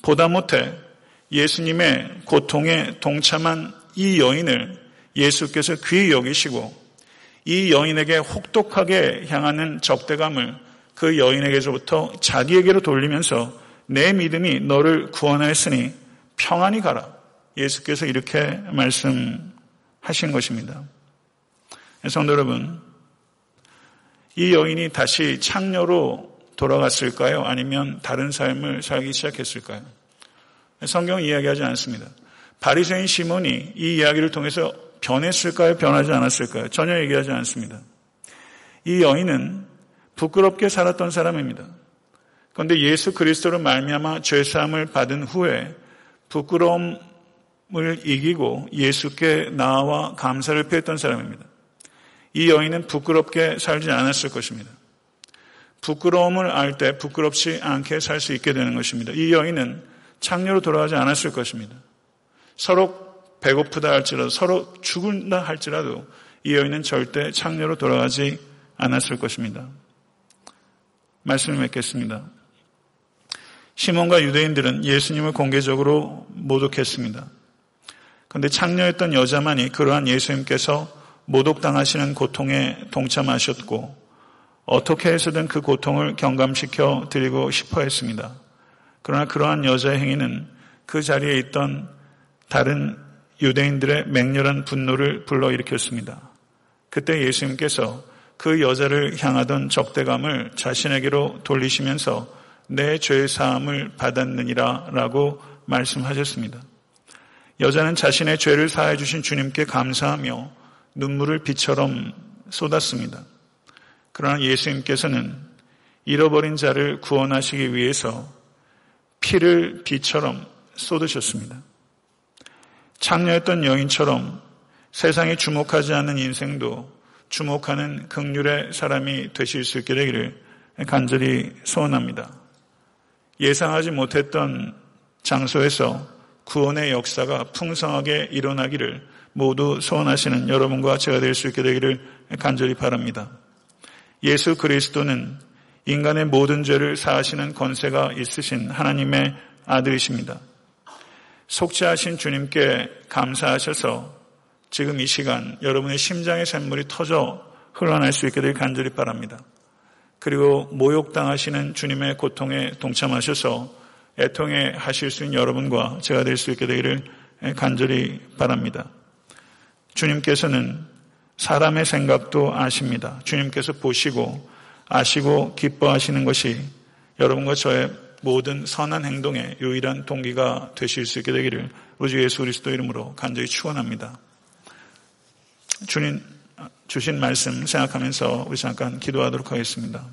보다 못해 예수님의 고통에 동참한 이 여인을 예수께서 귀히 여기시고 이 여인에게 혹독하게 향하는 적대감을 그 여인에게서부터 자기에게로 돌리면서 내 믿음이 너를 구원하였으니 평안히 가라. 예수께서 이렇게 말씀하신 것입니다. 성도 여러분, 이 여인이 다시 창녀로 돌아갔을까요? 아니면 다른 삶을 살기 시작했을까요? 성경은 이야기하지 않습니다. 바리새인 시몬이 이 이야기를 통해서 변했을까요? 변하지 않았을까요? 전혀 얘기하지 않습니다. 이 여인은 부끄럽게 살았던 사람입니다. 그런데 예수 그리스도로 말미암아 죄 사함을 받은 후에 부끄러움을 이기고 예수께 나와 감사를 표했던 사람입니다. 이 여인은 부끄럽게 살지 않았을 것입니다. 부끄러움을 알 때 부끄럽지 않게 살 수 있게 되는 것입니다. 이 여인은 창녀로 돌아가지 않았을 것입니다. 서로 배고프다 할지라도 서로 죽은다 할지라도 이 여인은 절대 창녀로 돌아가지 않았을 것입니다. 말씀을 맺겠습니다. 시몬과 유대인들은 예수님을 공개적으로 모독했습니다. 그런데 창녀였던 여자만이 그러한 예수님께서 모독당하시는 고통에 동참하셨고 어떻게 해서든 그 고통을 경감시켜 드리고 싶어 했습니다. 그러나 그러한 여자의 행위는 그 자리에 있던 다른 유대인들의 맹렬한 분노를 불러일으켰습니다. 그때 예수님께서 그 여자를 향하던 적대감을 자신에게로 돌리시면서 내 죄의 사함을 받았느니라 라고 말씀하셨습니다. 여자는 자신의 죄를 사해 주신 주님께 감사하며 눈물을 비처럼 쏟았습니다. 그러나 예수님께서는 잃어버린 자를 구원하시기 위해서 피를 비처럼 쏟으셨습니다. 창녀였던 여인처럼 세상에 주목하지 않는 인생도 주목하는 극률의 사람이 되실 수 있게 되기를 간절히 소원합니다. 예상하지 못했던 장소에서 구원의 역사가 풍성하게 일어나기를 모두 소원하시는 여러분과 제가 될 수 있게 되기를 간절히 바랍니다. 예수 그리스도는 인간의 모든 죄를 사하시는 권세가 있으신 하나님의 아들이십니다. 속죄하신 주님께 감사하셔서 지금 이 시간 여러분의 심장의 샘물이 터져 흘러날 수 있게 되길 간절히 바랍니다. 그리고 모욕당하시는 주님의 고통에 동참하셔서 애통해 하실 수 있는 여러분과 제가 될 수 있게 되기를 간절히 바랍니다. 주님께서는 사람의 생각도 아십니다. 주님께서 보시고 아시고 기뻐하시는 것이 여러분과 저의 모든 선한 행동의 유일한 동기가 되실 수 있게 되기를 우주 예수 그리스도 이름으로 간절히 축원합니다. 주님 주신 말씀 생각하면서 우리 잠깐 기도하도록 하겠습니다.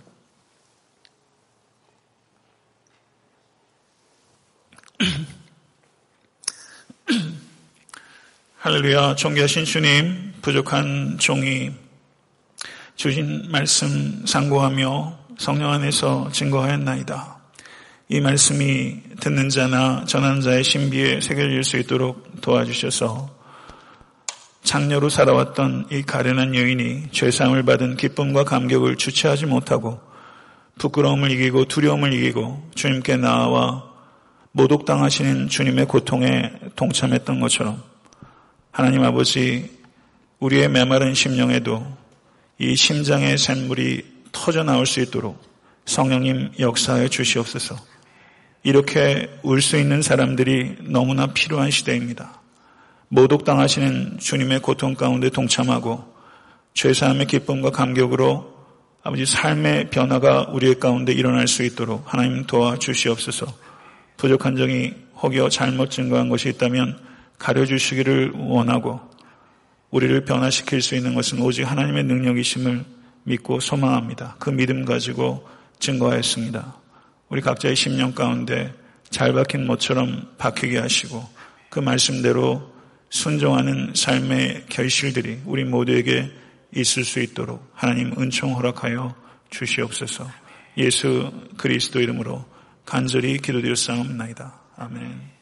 <clears throat> 할렐루야, 존귀하신 주님, 부족한 종이 주신 말씀 상고하며 성령 안에서 증거하였나이다. 이 말씀이 듣는 자나 전하는 자의 신비에 새겨질 수 있도록 도와주셔서 장녀로 살아왔던 이 가련한 여인이 죄사함을 받은 기쁨과 감격을 주체하지 못하고 부끄러움을 이기고 두려움을 이기고 주님께 나와 모독당하시는 주님의 고통에 동참했던 것처럼 하나님 아버지 우리의 메마른 심령에도 이 심장의 샘물이 터져 나올 수 있도록 성령님 역사해 주시옵소서. 이렇게 울 수 있는 사람들이 너무나 필요한 시대입니다. 모독당하시는 주님의 고통 가운데 동참하고 죄사함의 기쁨과 감격으로 아버지 삶의 변화가 우리의 가운데 일어날 수 있도록 하나님 도와주시옵소서. 부족한 점이 혹여 잘못 증거한 것이 있다면 가려주시기를 원하고 우리를 변화시킬 수 있는 것은 오직 하나님의 능력이심을 믿고 소망합니다. 그 믿음 가지고 증거하였습니다. 우리 각자의 심령 가운데 잘 박힌 못처럼 박히게 하시고 그 말씀대로 순종하는 삶의 결실들이 우리 모두에게 있을 수 있도록 하나님 은총 허락하여 주시옵소서. 예수 그리스도 이름으로 간절히 기도드렸사옵나이다. 아멘.